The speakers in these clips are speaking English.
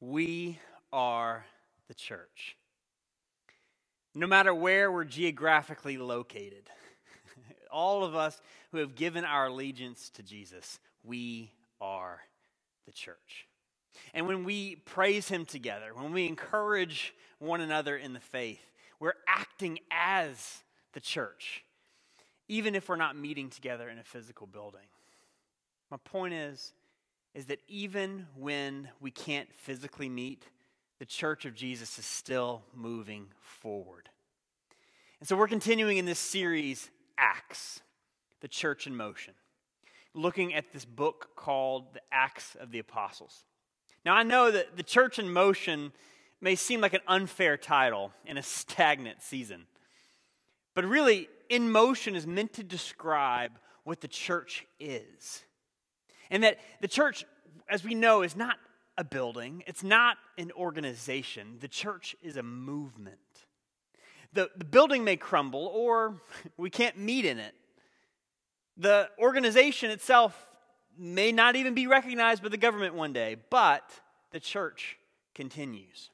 We are the church. No matter where we're geographically located, all of us who have given our allegiance to Jesus, we are the church. And when we praise Him together, when we encourage one another in the faith, we're acting as the church, even if we're not meeting together in a physical building. My point is, is that even when we can't physically meet, the church of Jesus is still moving forward. And so we're continuing in this series, Acts, the church in motion, looking at this book called the Acts of the Apostles. Now, I know that the church in motion may seem like an unfair title in a stagnant season, but really, in motion is meant to describe what the church is. And that the church, as we know, is not a building, it's not an organization. The church is a movement. The, the building may crumble, or we can't meet in it. The organization itself may not even be recognized by the government one day, but the church continues.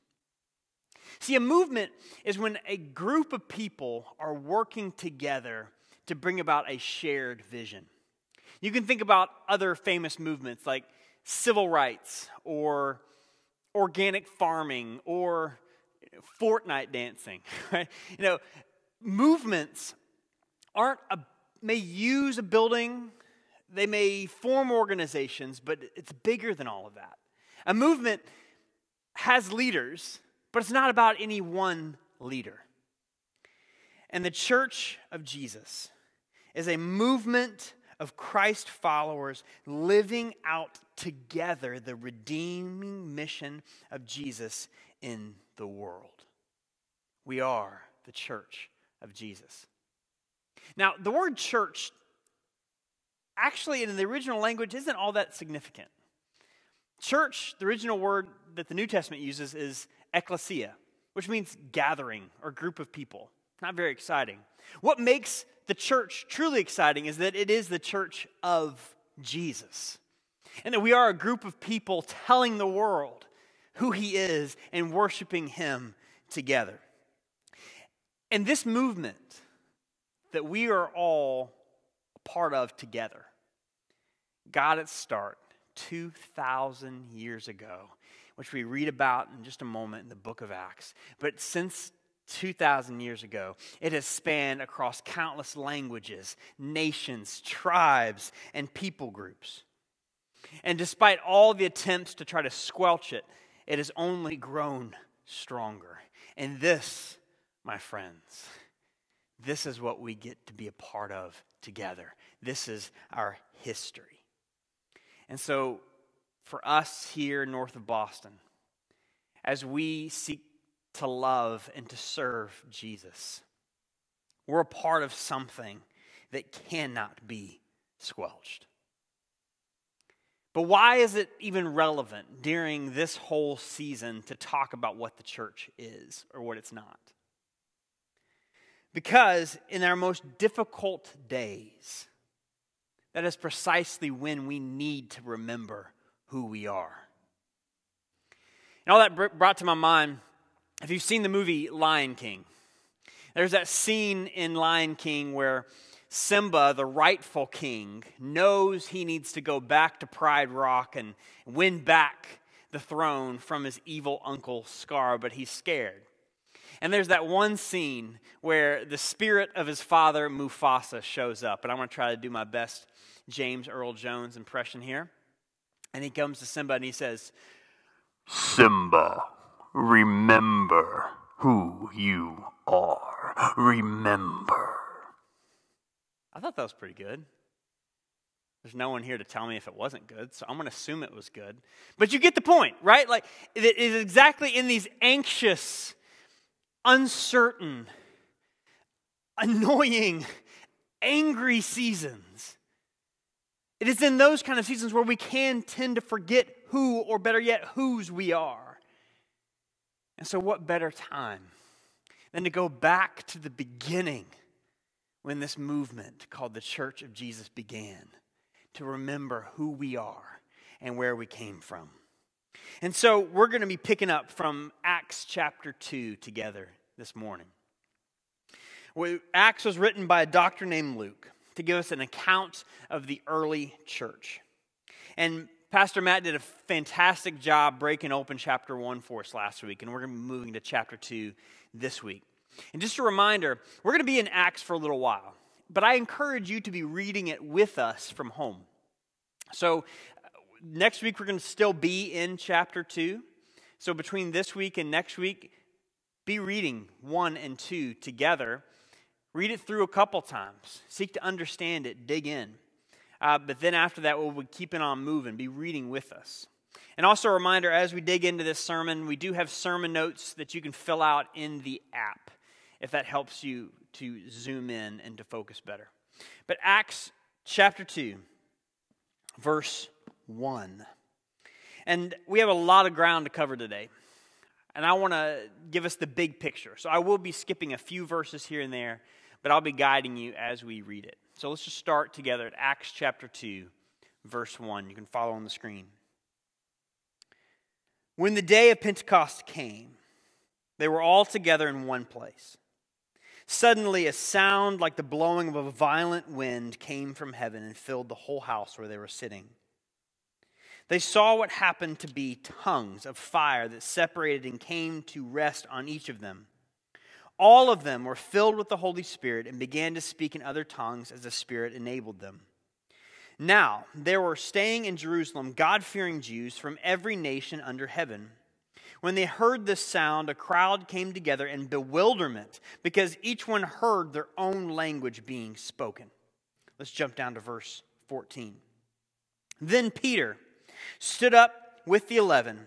See, a movement is when a group of people are working together to bring about a shared vision. You can think about other famous movements like civil rights or organic farming or Fortnite dancing, right? You know, movements aren't a, may use a building, they may form organizations, but it's bigger than all of that. A movement has leaders, but it's not about any one leader. And the church of Jesus is a movement of Christ followers living out together the redeeming mission of Jesus in the world. We are the church of Jesus. Now, the word church actually in the original language isn't all that significant. Church, the original word that the New Testament uses is ecclesia, which means gathering or group of people. Not very exciting. What makes the church truly exciting is that it is the church of Jesus. And that we are a group of people telling the world who he is and worshiping him together. And this movement that we are all a part of together got its start 2,000 years ago, which we read about in just a moment in the book of Acts. But since 2,000 years ago. It has spanned across countless languages, nations, tribes, and people groups. And despite all the attempts to try to squelch it, it has only grown stronger. And this, my friends, this is what we get to be a part of together. This is our history. And so, for us here north of Boston, as we seek to love and to serve Jesus. We're a part of something that cannot be squelched. But why is it even relevant during this whole season to talk about what the church is or what it's not? Because in our most difficult days, that is precisely when we need to remember who we are. And all that brought to my mind if you've seen the movie Lion King, there's that scene in Lion King where Simba, the rightful king, knows he needs to go back to Pride Rock and win back the throne from his evil uncle Scar, but he's scared. And there's that one scene where the spirit of his father, Mufasa, shows up. And I'm going to try to do my best James Earl Jones impression here. And he comes to Simba and he says, Simba, Remember who you are. Remember. I thought that was pretty good. There's no one here to tell me if it wasn't good, so I'm going to assume it was good. But you get the point, right? Like, it is exactly in these anxious, uncertain, annoying, angry seasons. It is in those kind of seasons where we can tend to forget who, or better yet, whose we are. And so, what better time than to go back to the beginning when this movement called the Church of Jesus began to remember who we are and where we came from? And so we're going to be picking up from Acts chapter 2 together this morning. Acts was written by a doctor named Luke to give us an account of the early church. And Pastor Matt did a fantastic job breaking open chapter 1 for us last week, and we're going to be moving to chapter 2 this week. And just a reminder, we're going to be in Acts for a little while, but I encourage you to be reading it with us from home. So next week, we're going to still be in chapter 2. So between this week and next week, be reading 1 and 2 together. Read it through a couple times. Seek to understand it, dig in. Uh, but then after that, we'll be keeping on moving, be reading with us. And also a reminder as we dig into this sermon, we do have sermon notes that you can fill out in the app if that helps you to zoom in and to focus better. But Acts chapter 2, verse 1. And we have a lot of ground to cover today. And I want to give us the big picture. So I will be skipping a few verses here and there, but I'll be guiding you as we read it. So let's just start together at Acts chapter 2, verse 1. You can follow on the screen. When the day of Pentecost came, they were all together in one place. Suddenly, a sound like the blowing of a violent wind came from heaven and filled the whole house where they were sitting. They saw what happened to be tongues of fire that separated and came to rest on each of them. All of them were filled with the Holy Spirit and began to speak in other tongues as the Spirit enabled them. Now, there were staying in Jerusalem God fearing Jews from every nation under heaven. When they heard this sound, a crowd came together in bewilderment because each one heard their own language being spoken. Let's jump down to verse 14. Then Peter stood up with the eleven,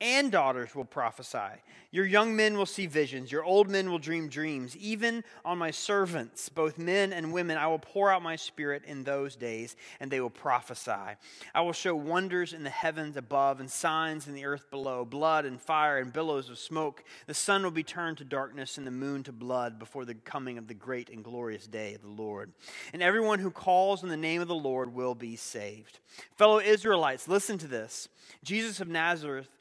and daughters will prophesy. Your young men will see visions. Your old men will dream dreams. Even on my servants, both men and women, I will pour out my spirit in those days, and they will prophesy. I will show wonders in the heavens above and signs in the earth below blood and fire and billows of smoke. The sun will be turned to darkness and the moon to blood before the coming of the great and glorious day of the Lord. And everyone who calls on the name of the Lord will be saved. Fellow Israelites, listen to this. Jesus of Nazareth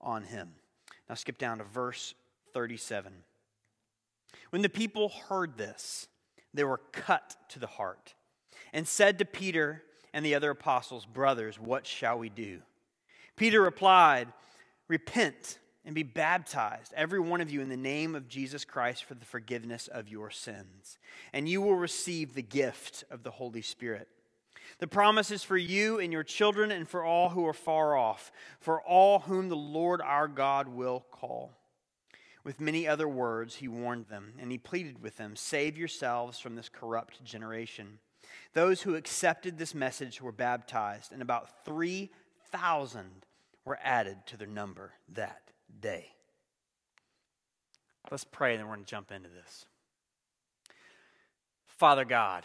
on him. Now skip down to verse 37. When the people heard this, they were cut to the heart and said to Peter and the other apostles, Brothers, what shall we do? Peter replied, Repent and be baptized, every one of you, in the name of Jesus Christ for the forgiveness of your sins, and you will receive the gift of the Holy Spirit. The promise is for you and your children and for all who are far off, for all whom the Lord our God will call. With many other words, he warned them, and he pleaded with them Save yourselves from this corrupt generation. Those who accepted this message were baptized, and about 3,000 were added to their number that day. Let's pray, and then we're going to jump into this. Father God,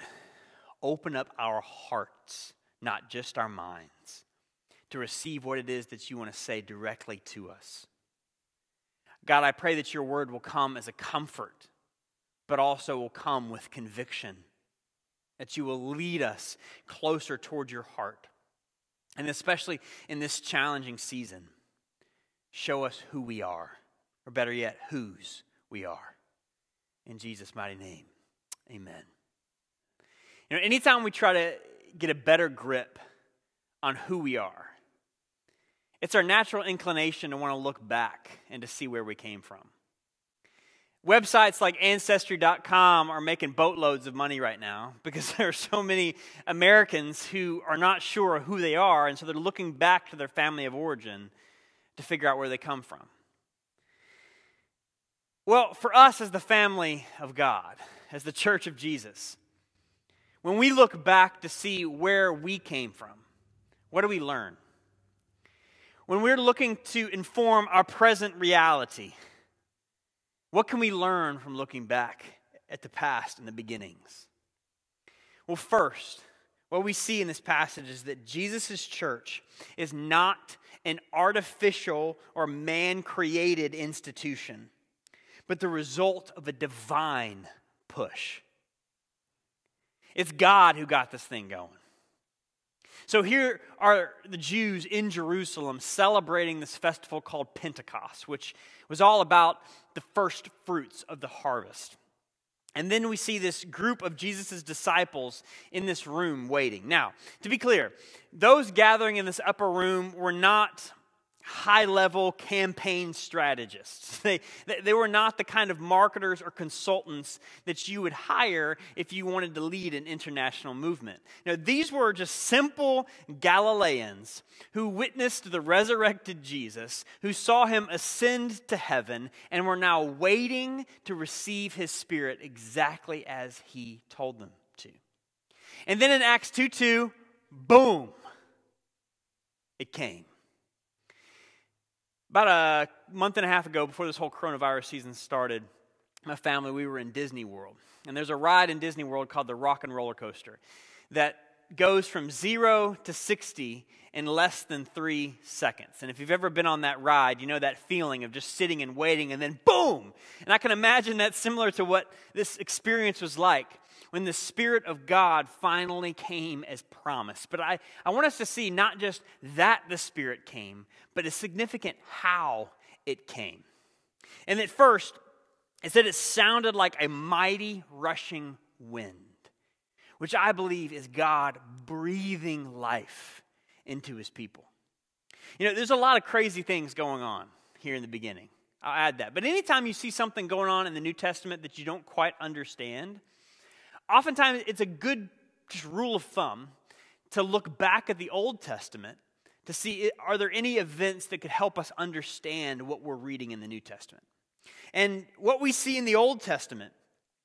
open up our hearts, not just our minds, to receive what it is that you want to say directly to us. God, I pray that your word will come as a comfort, but also will come with conviction, that you will lead us closer toward your heart. And especially in this challenging season, show us who we are, or better yet, whose we are. In Jesus' mighty name, amen. You know, anytime we try to get a better grip on who we are, it's our natural inclination to want to look back and to see where we came from. Websites like Ancestry.com are making boatloads of money right now because there are so many Americans who are not sure who they are, and so they're looking back to their family of origin to figure out where they come from. Well, for us as the family of God, as the church of Jesus, when we look back to see where we came from, what do we learn? When we're looking to inform our present reality, what can we learn from looking back at the past and the beginnings? Well, first, what we see in this passage is that Jesus' church is not an artificial or man created institution, but the result of a divine push. It's God who got this thing going. So here are the Jews in Jerusalem celebrating this festival called Pentecost, which was all about the first fruits of the harvest. And then we see this group of Jesus' disciples in this room waiting. Now, to be clear, those gathering in this upper room were not high level campaign strategists. They, they were not the kind of marketers or consultants that you would hire if you wanted to lead an international movement. Now, these were just simple Galileans who witnessed the resurrected Jesus, who saw him ascend to heaven, and were now waiting to receive his spirit exactly as he told them to. And then in Acts 2 2, boom, it came. About a month and a half ago, before this whole coronavirus season started, my family, we were in Disney World. And there's a ride in Disney World called the Rock and Roller Coaster that goes from zero to 60 in less than three seconds. And if you've ever been on that ride, you know that feeling of just sitting and waiting and then boom! And I can imagine that's similar to what this experience was like when the Spirit of God finally came as promised. But I, I want us to see not just that the Spirit came, but it's significant how it came. And at first, it said it sounded like a mighty rushing wind, which I believe is God breathing life into his people. You know, there's a lot of crazy things going on here in the beginning. I'll add that. But anytime you see something going on in the New Testament that you don't quite understand, oftentimes it's a good rule of thumb to look back at the Old Testament to see are there any events that could help us understand what we're reading in the New Testament. And what we see in the Old Testament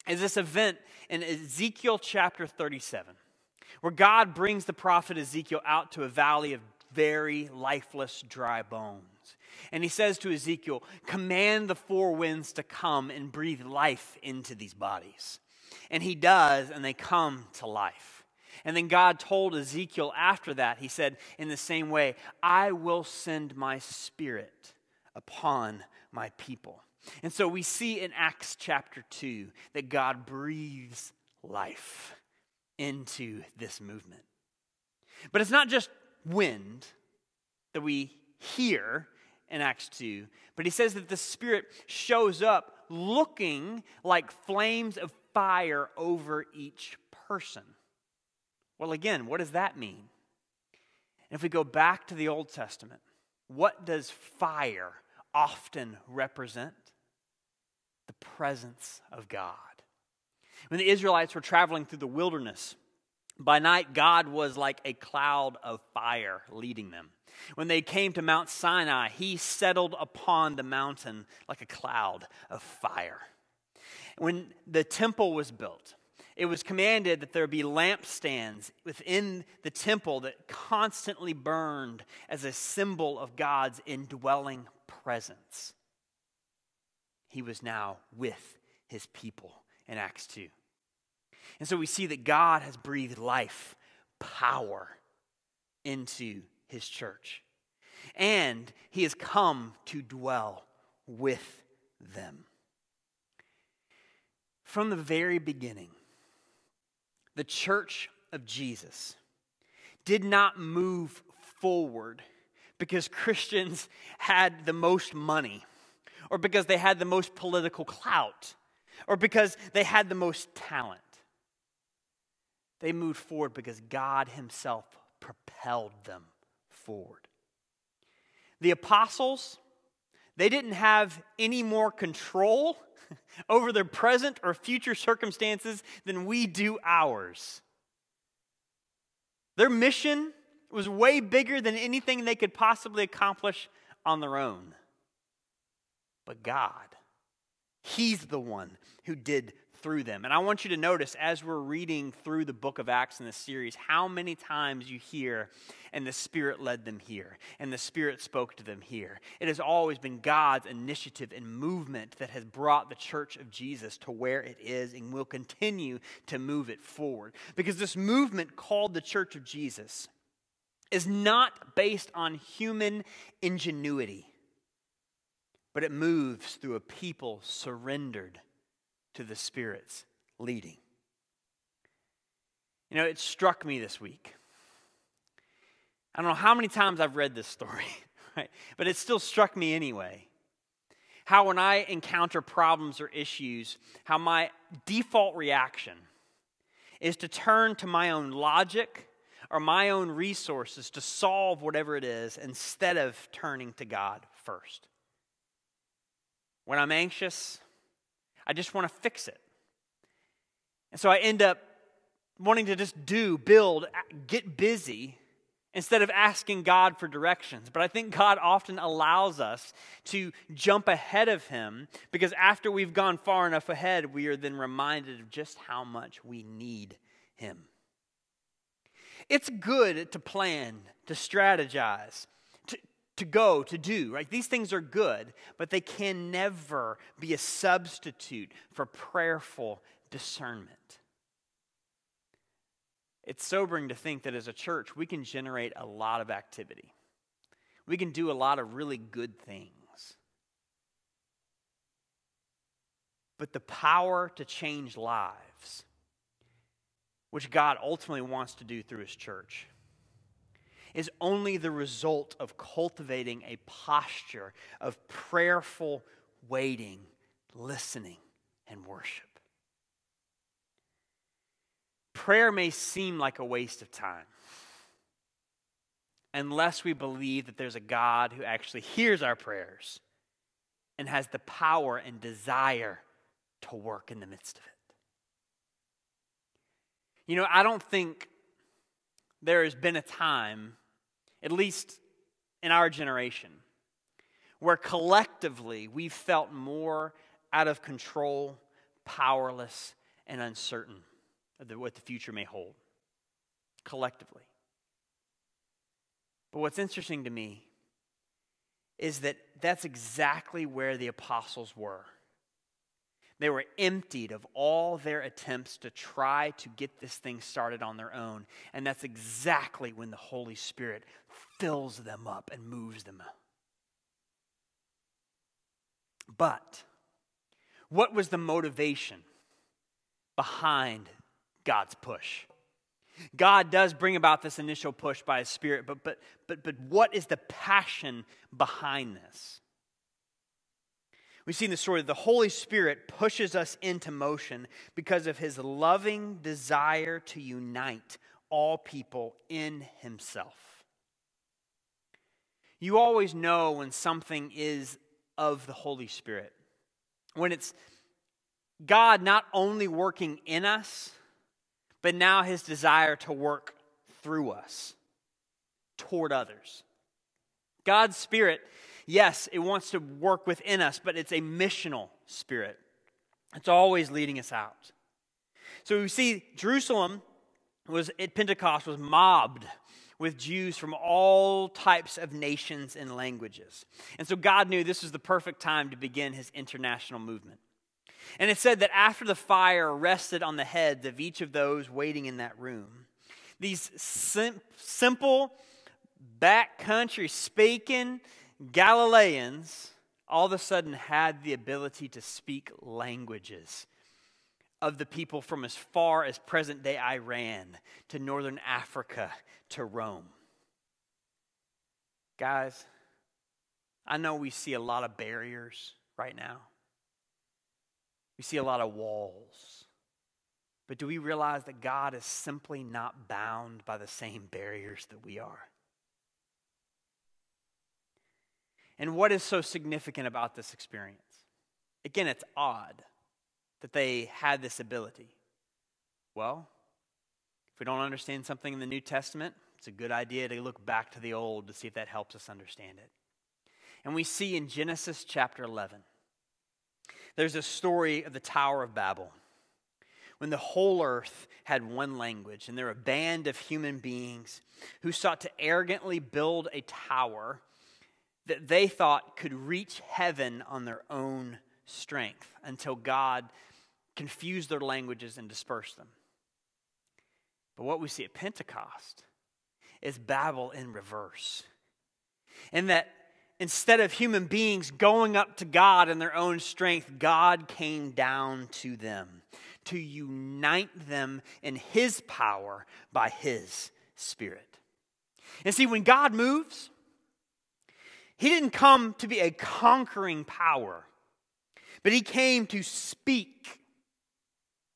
is this event in Ezekiel chapter 37, where God brings the prophet Ezekiel out to a valley of very lifeless, dry bones. And he says to Ezekiel, Command the four winds to come and breathe life into these bodies. And he does, and they come to life. And then God told Ezekiel after that, he said, in the same way, I will send my spirit upon my people. And so we see in Acts chapter 2 that God breathes life into this movement. But it's not just wind that we hear in Acts 2, but he says that the Spirit shows up looking like flames of fire over each person. Well, again, what does that mean? if we go back to the Old Testament, what does fire often represent? The presence of God. When the Israelites were traveling through the wilderness, by night, God was like a cloud of fire leading them. When they came to Mount Sinai, he settled upon the mountain like a cloud of fire. When the temple was built, it was commanded that there be lampstands within the temple that constantly burned as a symbol of God's indwelling presence. He was now with his people in Acts 2. And so we see that God has breathed life, power into his church. And he has come to dwell with them. From the very beginning, the church of Jesus did not move forward because Christians had the most money or because they had the most political clout or because they had the most talent. They moved forward because God Himself propelled them forward. The apostles, They didn't have any more control over their present or future circumstances than we do ours. Their mission was way bigger than anything they could possibly accomplish on their own. But God, He's the one who did through them. And I want you to notice as we're reading through the book of Acts in this series, how many times you hear, and the Spirit led them here, and the Spirit spoke to them here. It has always been God's initiative and movement that has brought the church of Jesus to where it is and will continue to move it forward. Because this movement called the church of Jesus is not based on human ingenuity, but it moves through a people surrendered to the Spirit's leading. You know, it struck me this week. I don't know how many times I've read this story, right? But it still struck me anyway. How, when I encounter problems or issues, how my default reaction is to turn to my own logic or my own resources to solve whatever it is instead of turning to God first. When I'm anxious, I just want to fix it. And so I end up wanting to just do, build, get busy instead of asking God for directions. But I think God often allows us to jump ahead of Him because after we've gone far enough ahead, we are then reminded of just how much we need Him. It's good to plan, to strategize, to go, to do, right? These things are good, but they can never be a substitute for prayerful discernment. It's sobering to think that as a church, we can generate a lot of activity. We can do a lot of really good things. But the power to change lives, which God ultimately wants to do through His church, is only the result of cultivating a posture of prayerful waiting, listening, and worship. Prayer may seem like a waste of time unless we believe that there's a God who actually hears our prayers and has the power and desire to work in the midst of it. You know, I don't think there has been a time at least in our generation, where collectively we felt more out of control, powerless, and uncertain of what the future may hold. Collectively. But what's interesting to me is that that's exactly where the apostles were they were emptied of all their attempts to try to get this thing started on their own. And that's exactly when the Holy Spirit fills them up and moves them. But what was the motivation behind God's push? God does bring about this initial push by his spirit, but but but but what is the passion behind this? We see in the story that the Holy Spirit pushes us into motion because of his loving desire to unite all people in himself. You always know when something is of the Holy Spirit. When it's God not only working in us, but now his desire to work through us toward others. God's Spirit yes, it wants to work within us, but it's a missional spirit. It's always leading us out. So we see Jerusalem was at Pentecost was mobbed with Jews from all types of nations and languages. And so God knew this was the perfect time to begin his international movement. And it said that after the fire rested on the heads of each of those waiting in that room, these sim- simple, backcountry speaking, Galileans all of a sudden had the ability to speak languages of the people from as far as present day Iran to northern Africa to Rome. Guys, I know we see a lot of barriers right now. We see a lot of walls. But do we realize that God is simply not bound by the same barriers that we are? And what is so significant about this experience? Again, it's odd that they had this ability. Well, if we don't understand something in the New Testament, it's a good idea to look back to the Old to see if that helps us understand it. And we see in Genesis chapter 11, there's a story of the Tower of Babel when the whole earth had one language, and there were a band of human beings who sought to arrogantly build a tower that they thought could reach heaven on their own strength until God confused their languages and dispersed them. But what we see at Pentecost is Babel in reverse. And that instead of human beings going up to God in their own strength, God came down to them to unite them in His power by His Spirit. And see, when God moves, He didn't come to be a conquering power, but He came to speak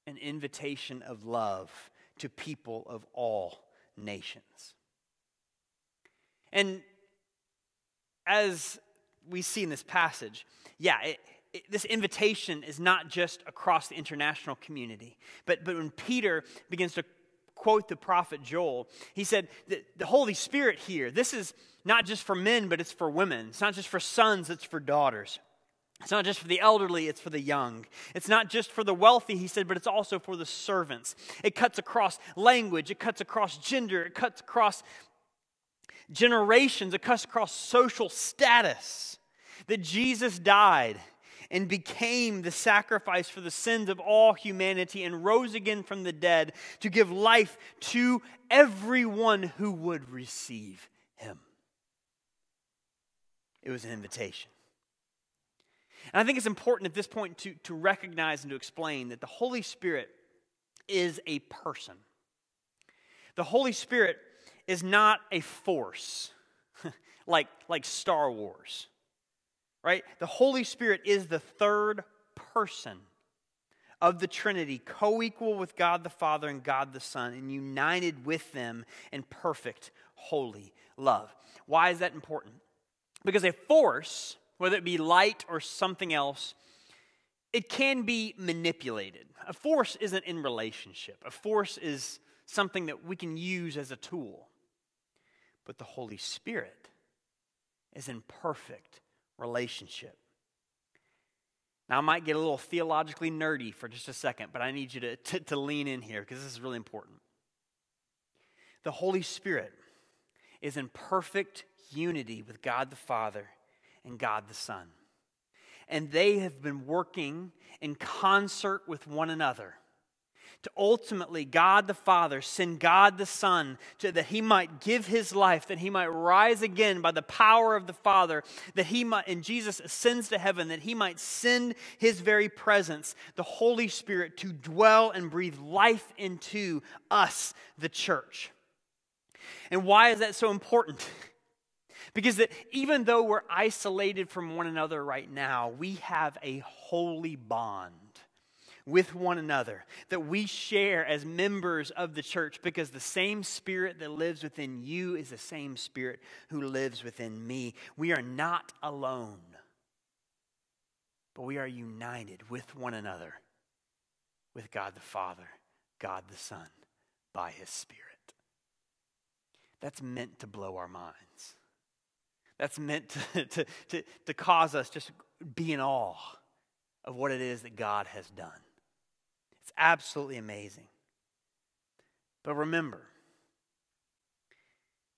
an invitation of love to people of all nations. And as we see in this passage, yeah, it, it, this invitation is not just across the international community, but, but when Peter begins to quote the prophet Joel, he said, the, the Holy Spirit here, this is not just for men, but it's for women. It's not just for sons, it's for daughters. It's not just for the elderly, it's for the young. It's not just for the wealthy, he said, but it's also for the servants. It cuts across language, it cuts across gender, it cuts across generations, it cuts across social status. That Jesus died and became the sacrifice for the sins of all humanity and rose again from the dead to give life to everyone who would receive him. It was an invitation. And I think it's important at this point to, to recognize and to explain that the Holy Spirit is a person. The Holy Spirit is not a force like, like Star Wars, right? The Holy Spirit is the third person of the Trinity, co equal with God the Father and God the Son, and united with them in perfect, holy love. Why is that important? Because a force whether it be light or something else, it can be manipulated. A force isn't in relationship, a force is something that we can use as a tool. But the Holy Spirit is in perfect relationship. Now, I might get a little theologically nerdy for just a second, but I need you to, to, to lean in here because this is really important. The Holy Spirit is in perfect unity with God the Father and God the Son. And they have been working in concert with one another to ultimately God the Father send God the Son to, that he might give his life, that he might rise again by the power of the Father, that he might, and Jesus ascends to heaven, that he might send his very presence, the Holy Spirit, to dwell and breathe life into us, the church. And why is that so important? Because that even though we're isolated from one another right now, we have a holy bond with one another that we share as members of the church because the same spirit that lives within you is the same spirit who lives within me. We are not alone, but we are united with one another, with God the Father, God the Son, by His Spirit. That's meant to blow our minds that's meant to, to, to, to cause us just be in awe of what it is that God has done. It's absolutely amazing. But remember,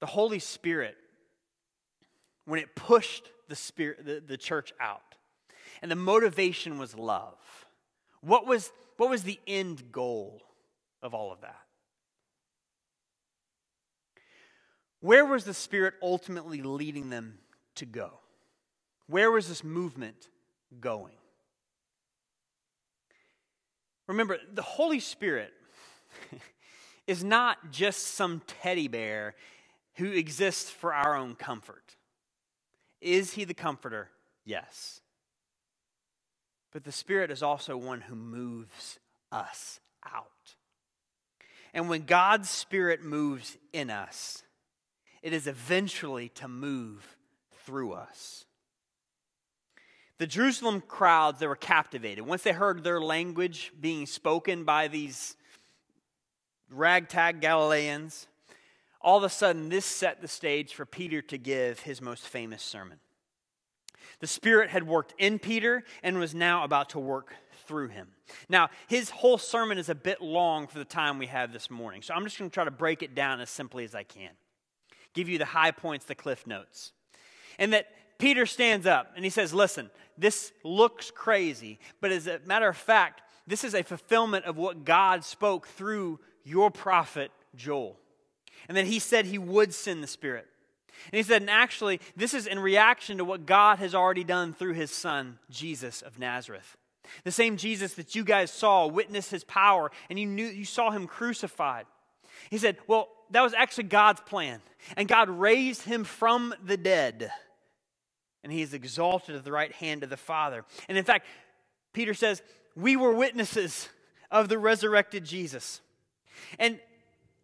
the Holy Spirit, when it pushed the, spirit, the, the church out, and the motivation was love, what was, what was the end goal of all of that? Where was the Spirit ultimately leading them to go? Where was this movement going? Remember, the Holy Spirit is not just some teddy bear who exists for our own comfort. Is he the comforter? Yes. But the Spirit is also one who moves us out. And when God's Spirit moves in us, it is eventually to move through us. the Jerusalem crowds, they were captivated. Once they heard their language being spoken by these ragtag Galileans, all of a sudden this set the stage for Peter to give his most famous sermon. The Spirit had worked in Peter and was now about to work through him. Now, his whole sermon is a bit long for the time we have this morning, so I'm just going to try to break it down as simply as I can. Give you the high points, the cliff notes. And that Peter stands up and he says, Listen, this looks crazy, but as a matter of fact, this is a fulfillment of what God spoke through your prophet Joel. And then he said he would send the Spirit. And he said, and actually, this is in reaction to what God has already done through his son, Jesus of Nazareth. The same Jesus that you guys saw, witnessed his power, and you knew you saw him crucified. He said, Well, that was actually God's plan. And God raised him from the dead. And he is exalted at the right hand of the Father. And in fact, Peter says, We were witnesses of the resurrected Jesus. And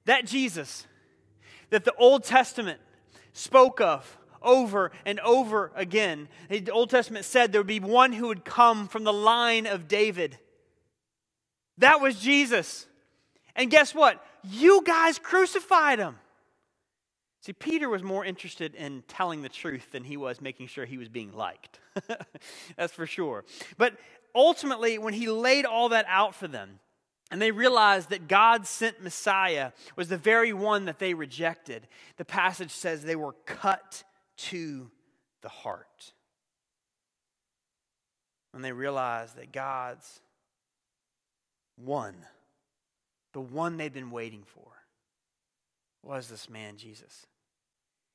that Jesus that the Old Testament spoke of over and over again. The Old Testament said there would be one who would come from the line of David. That was Jesus. And guess what? You guys crucified him. See, Peter was more interested in telling the truth than he was making sure he was being liked. That's for sure. But ultimately, when he laid all that out for them, and they realized that God sent Messiah was the very one that they rejected. The passage says they were cut to the heart. When they realized that God's one, the one they'd been waiting for, was this man, Jesus.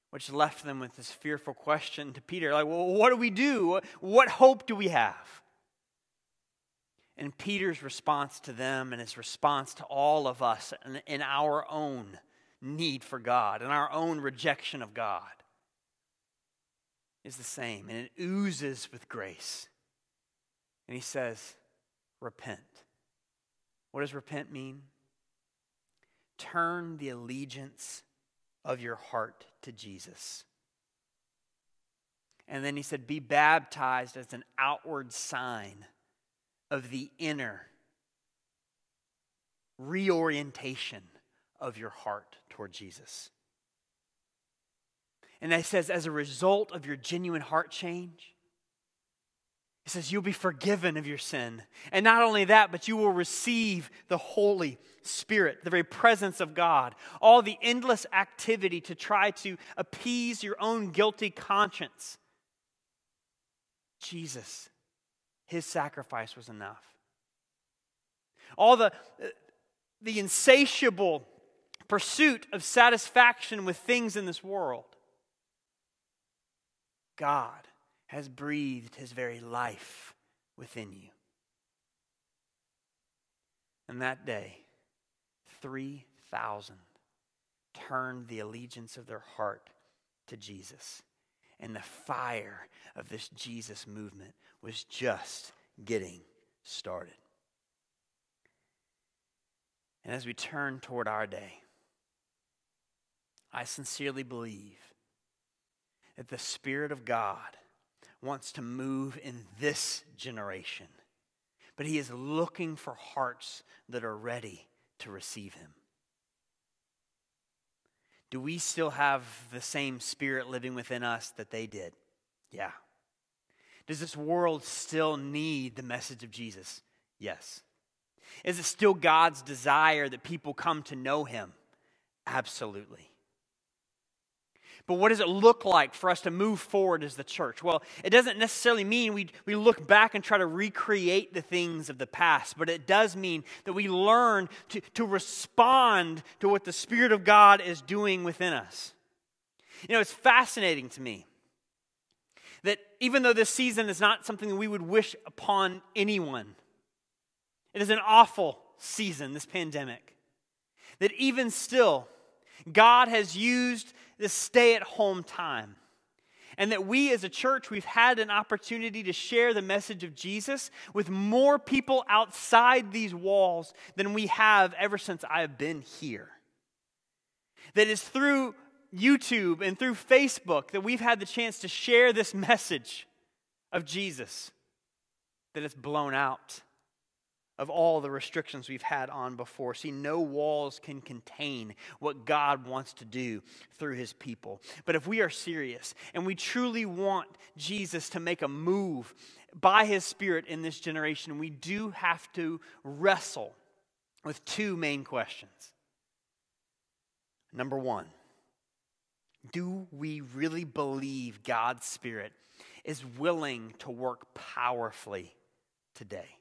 Which left them with this fearful question to Peter like, well, what do we do? What hope do we have? And Peter's response to them and his response to all of us in, in our own need for God and our own rejection of God is the same. And it oozes with grace. And he says, Repent. What does repent mean? Turn the allegiance of your heart to Jesus. And then he said, Be baptized as an outward sign of the inner reorientation of your heart toward Jesus. And it says, as a result of your genuine heart change, he says, you'll be forgiven of your sin. And not only that, but you will receive the Holy Spirit, the very presence of God. All the endless activity to try to appease your own guilty conscience. Jesus his sacrifice was enough. All the, uh, the insatiable pursuit of satisfaction with things in this world. God has breathed his very life within you. And that day, 3,000 turned the allegiance of their heart to Jesus. And the fire of this Jesus movement was just getting started. And as we turn toward our day, I sincerely believe that the Spirit of God wants to move in this generation, but He is looking for hearts that are ready to receive Him. Do we still have the same Spirit living within us that they did? Yeah. Does this world still need the message of Jesus? Yes. Is it still God's desire that people come to know him? Absolutely. But what does it look like for us to move forward as the church? Well, it doesn't necessarily mean we, we look back and try to recreate the things of the past, but it does mean that we learn to, to respond to what the Spirit of God is doing within us. You know, it's fascinating to me that even though this season is not something we would wish upon anyone, it is an awful season, this pandemic, that even still, God has used this stay at home time. And that we as a church, we've had an opportunity to share the message of Jesus with more people outside these walls than we have ever since I have been here. That is through YouTube and through Facebook that we've had the chance to share this message of Jesus. that it's blown out of all the restrictions we've had on before. See, no walls can contain what God wants to do through his people. But if we are serious and we truly want Jesus to make a move by his Spirit in this generation, we do have to wrestle with two main questions. Number one, do we really believe God's Spirit is willing to work powerfully today?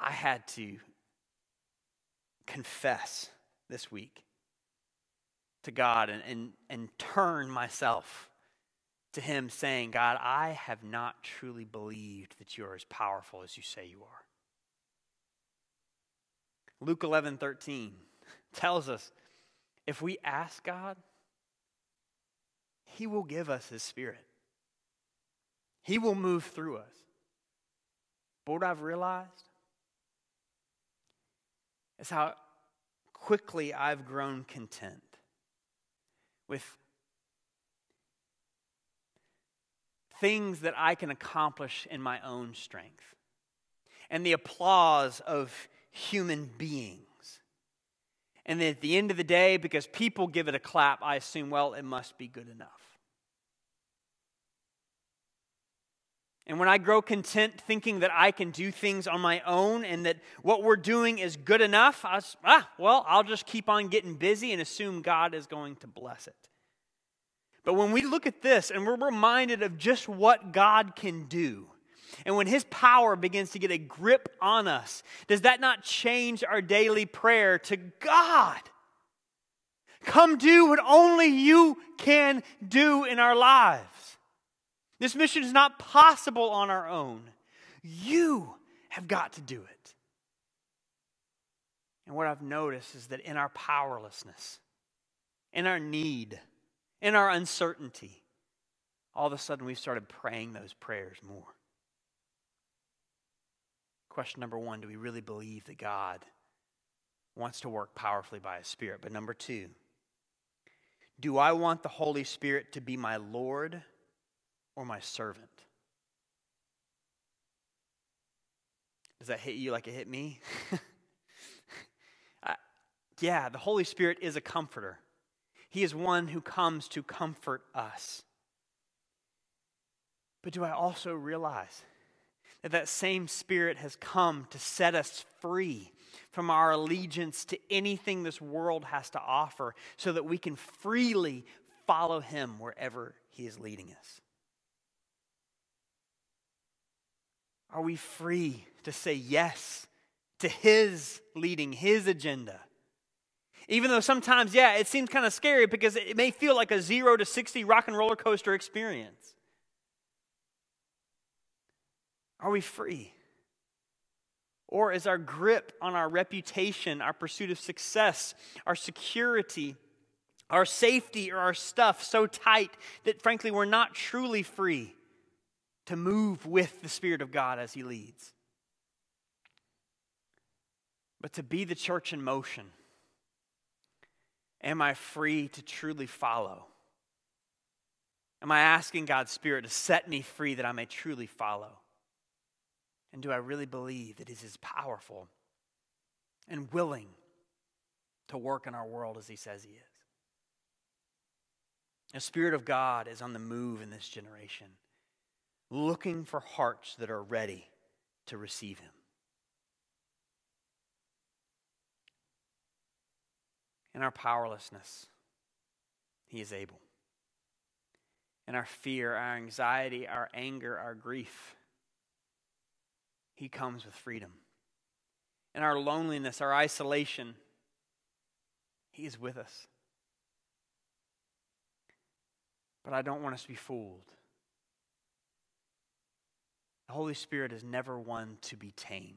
I had to confess this week to God and, and, and turn myself to Him, saying, God, I have not truly believed that you are as powerful as you say you are. Luke 11 13 tells us if we ask God, He will give us His Spirit. He will move through us. But what I've realized is how quickly I've grown content with things that I can accomplish in my own strength and the applause of human beings. And then at the end of the day, because people give it a clap, I assume, well, it must be good enough. And when I grow content thinking that I can do things on my own and that what we're doing is good enough, I was, ah, well, I'll just keep on getting busy and assume God is going to bless it. But when we look at this and we're reminded of just what God can do, and when His power begins to get a grip on us, does that not change our daily prayer to God? Come do what only you can do in our lives. This mission is not possible on our own. You have got to do it. And what I've noticed is that in our powerlessness, in our need, in our uncertainty, all of a sudden we've started praying those prayers more. Question number one do we really believe that God wants to work powerfully by His Spirit? But number two, do I want the Holy Spirit to be my Lord or my servant? Does that hit you like it hit me? uh, yeah, the Holy Spirit is a comforter. He is one who comes to comfort us. But do I also realize that that same Spirit has come to set us free from our allegiance to anything this world has to offer so that we can freely follow Him wherever He is leading us? Are we free to say yes to His leading, His agenda? Even though sometimes, yeah, it seems kind of scary because it may feel like a zero to 60 rock and roller coaster experience. Are we free? Or is our grip on our reputation, our pursuit of success, our security, our safety, or our stuff so tight that frankly we're not truly free to move with the Spirit of God as He leads? But to be the church in motion, am I free to truly follow? Am I asking God's Spirit to set me free that I may truly follow? And do I really believe that He is powerful and willing to work in our world as He says He is? The Spirit of God is on the move in this generation, looking for hearts that are ready to receive Him. In our powerlessness, He is able. In our fear, our anxiety, our anger, our grief, he comes with freedom. In our loneliness, our isolation, He is with us. But I don't want us to be fooled. The Holy Spirit is never one to be tamed.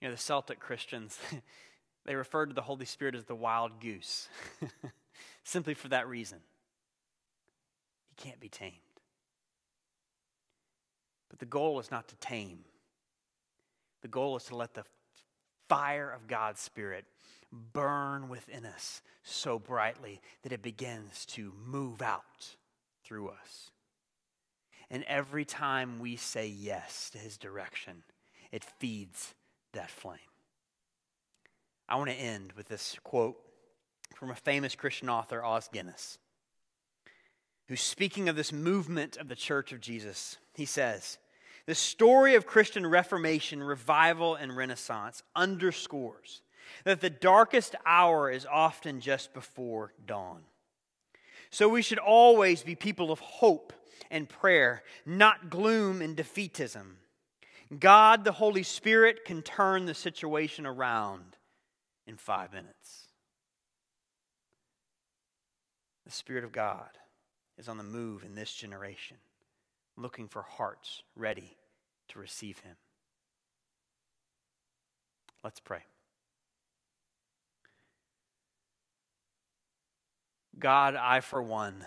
You know, the Celtic Christians, they referred to the Holy Spirit as the wild goose, simply for that reason. He can't be tamed. But the goal is not to tame, the goal is to let the fire of God's Spirit burn within us so brightly that it begins to move out through us. And every time we say yes to his direction, it feeds that flame. I want to end with this quote from a famous Christian author, Os Guinness, who's speaking of this movement of the Church of Jesus. He says, The story of Christian Reformation, revival, and Renaissance underscores that the darkest hour is often just before dawn. So we should always be people of hope and prayer, not gloom and defeatism. God, the Holy Spirit, can turn the situation around in five minutes. The Spirit of God is on the move in this generation, looking for hearts ready to receive Him. Let's pray. God, I, for one,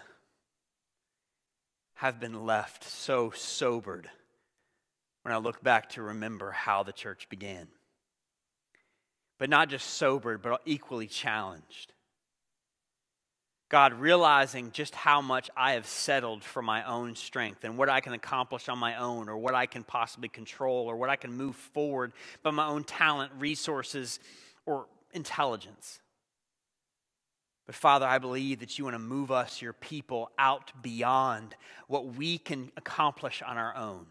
have been left so sobered when I look back to remember how the church began. But not just sobered, but equally challenged. God, realizing just how much I have settled for my own strength and what I can accomplish on my own, or what I can possibly control, or what I can move forward by my own talent, resources, or intelligence. But Father, I believe that you want to move us, your people, out beyond what we can accomplish on our own.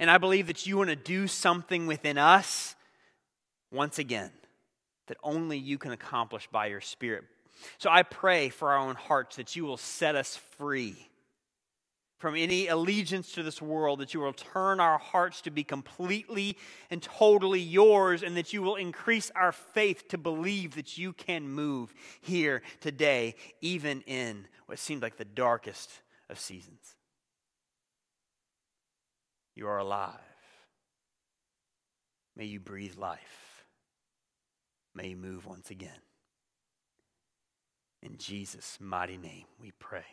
And I believe that you want to do something within us once again that only you can accomplish by your Spirit. So I pray for our own hearts that you will set us free from any allegiance to this world, that you will turn our hearts to be completely and totally yours, and that you will increase our faith to believe that you can move here today, even in what seemed like the darkest of seasons. You are alive. May you breathe life. May you move once again. In Jesus' mighty name we pray.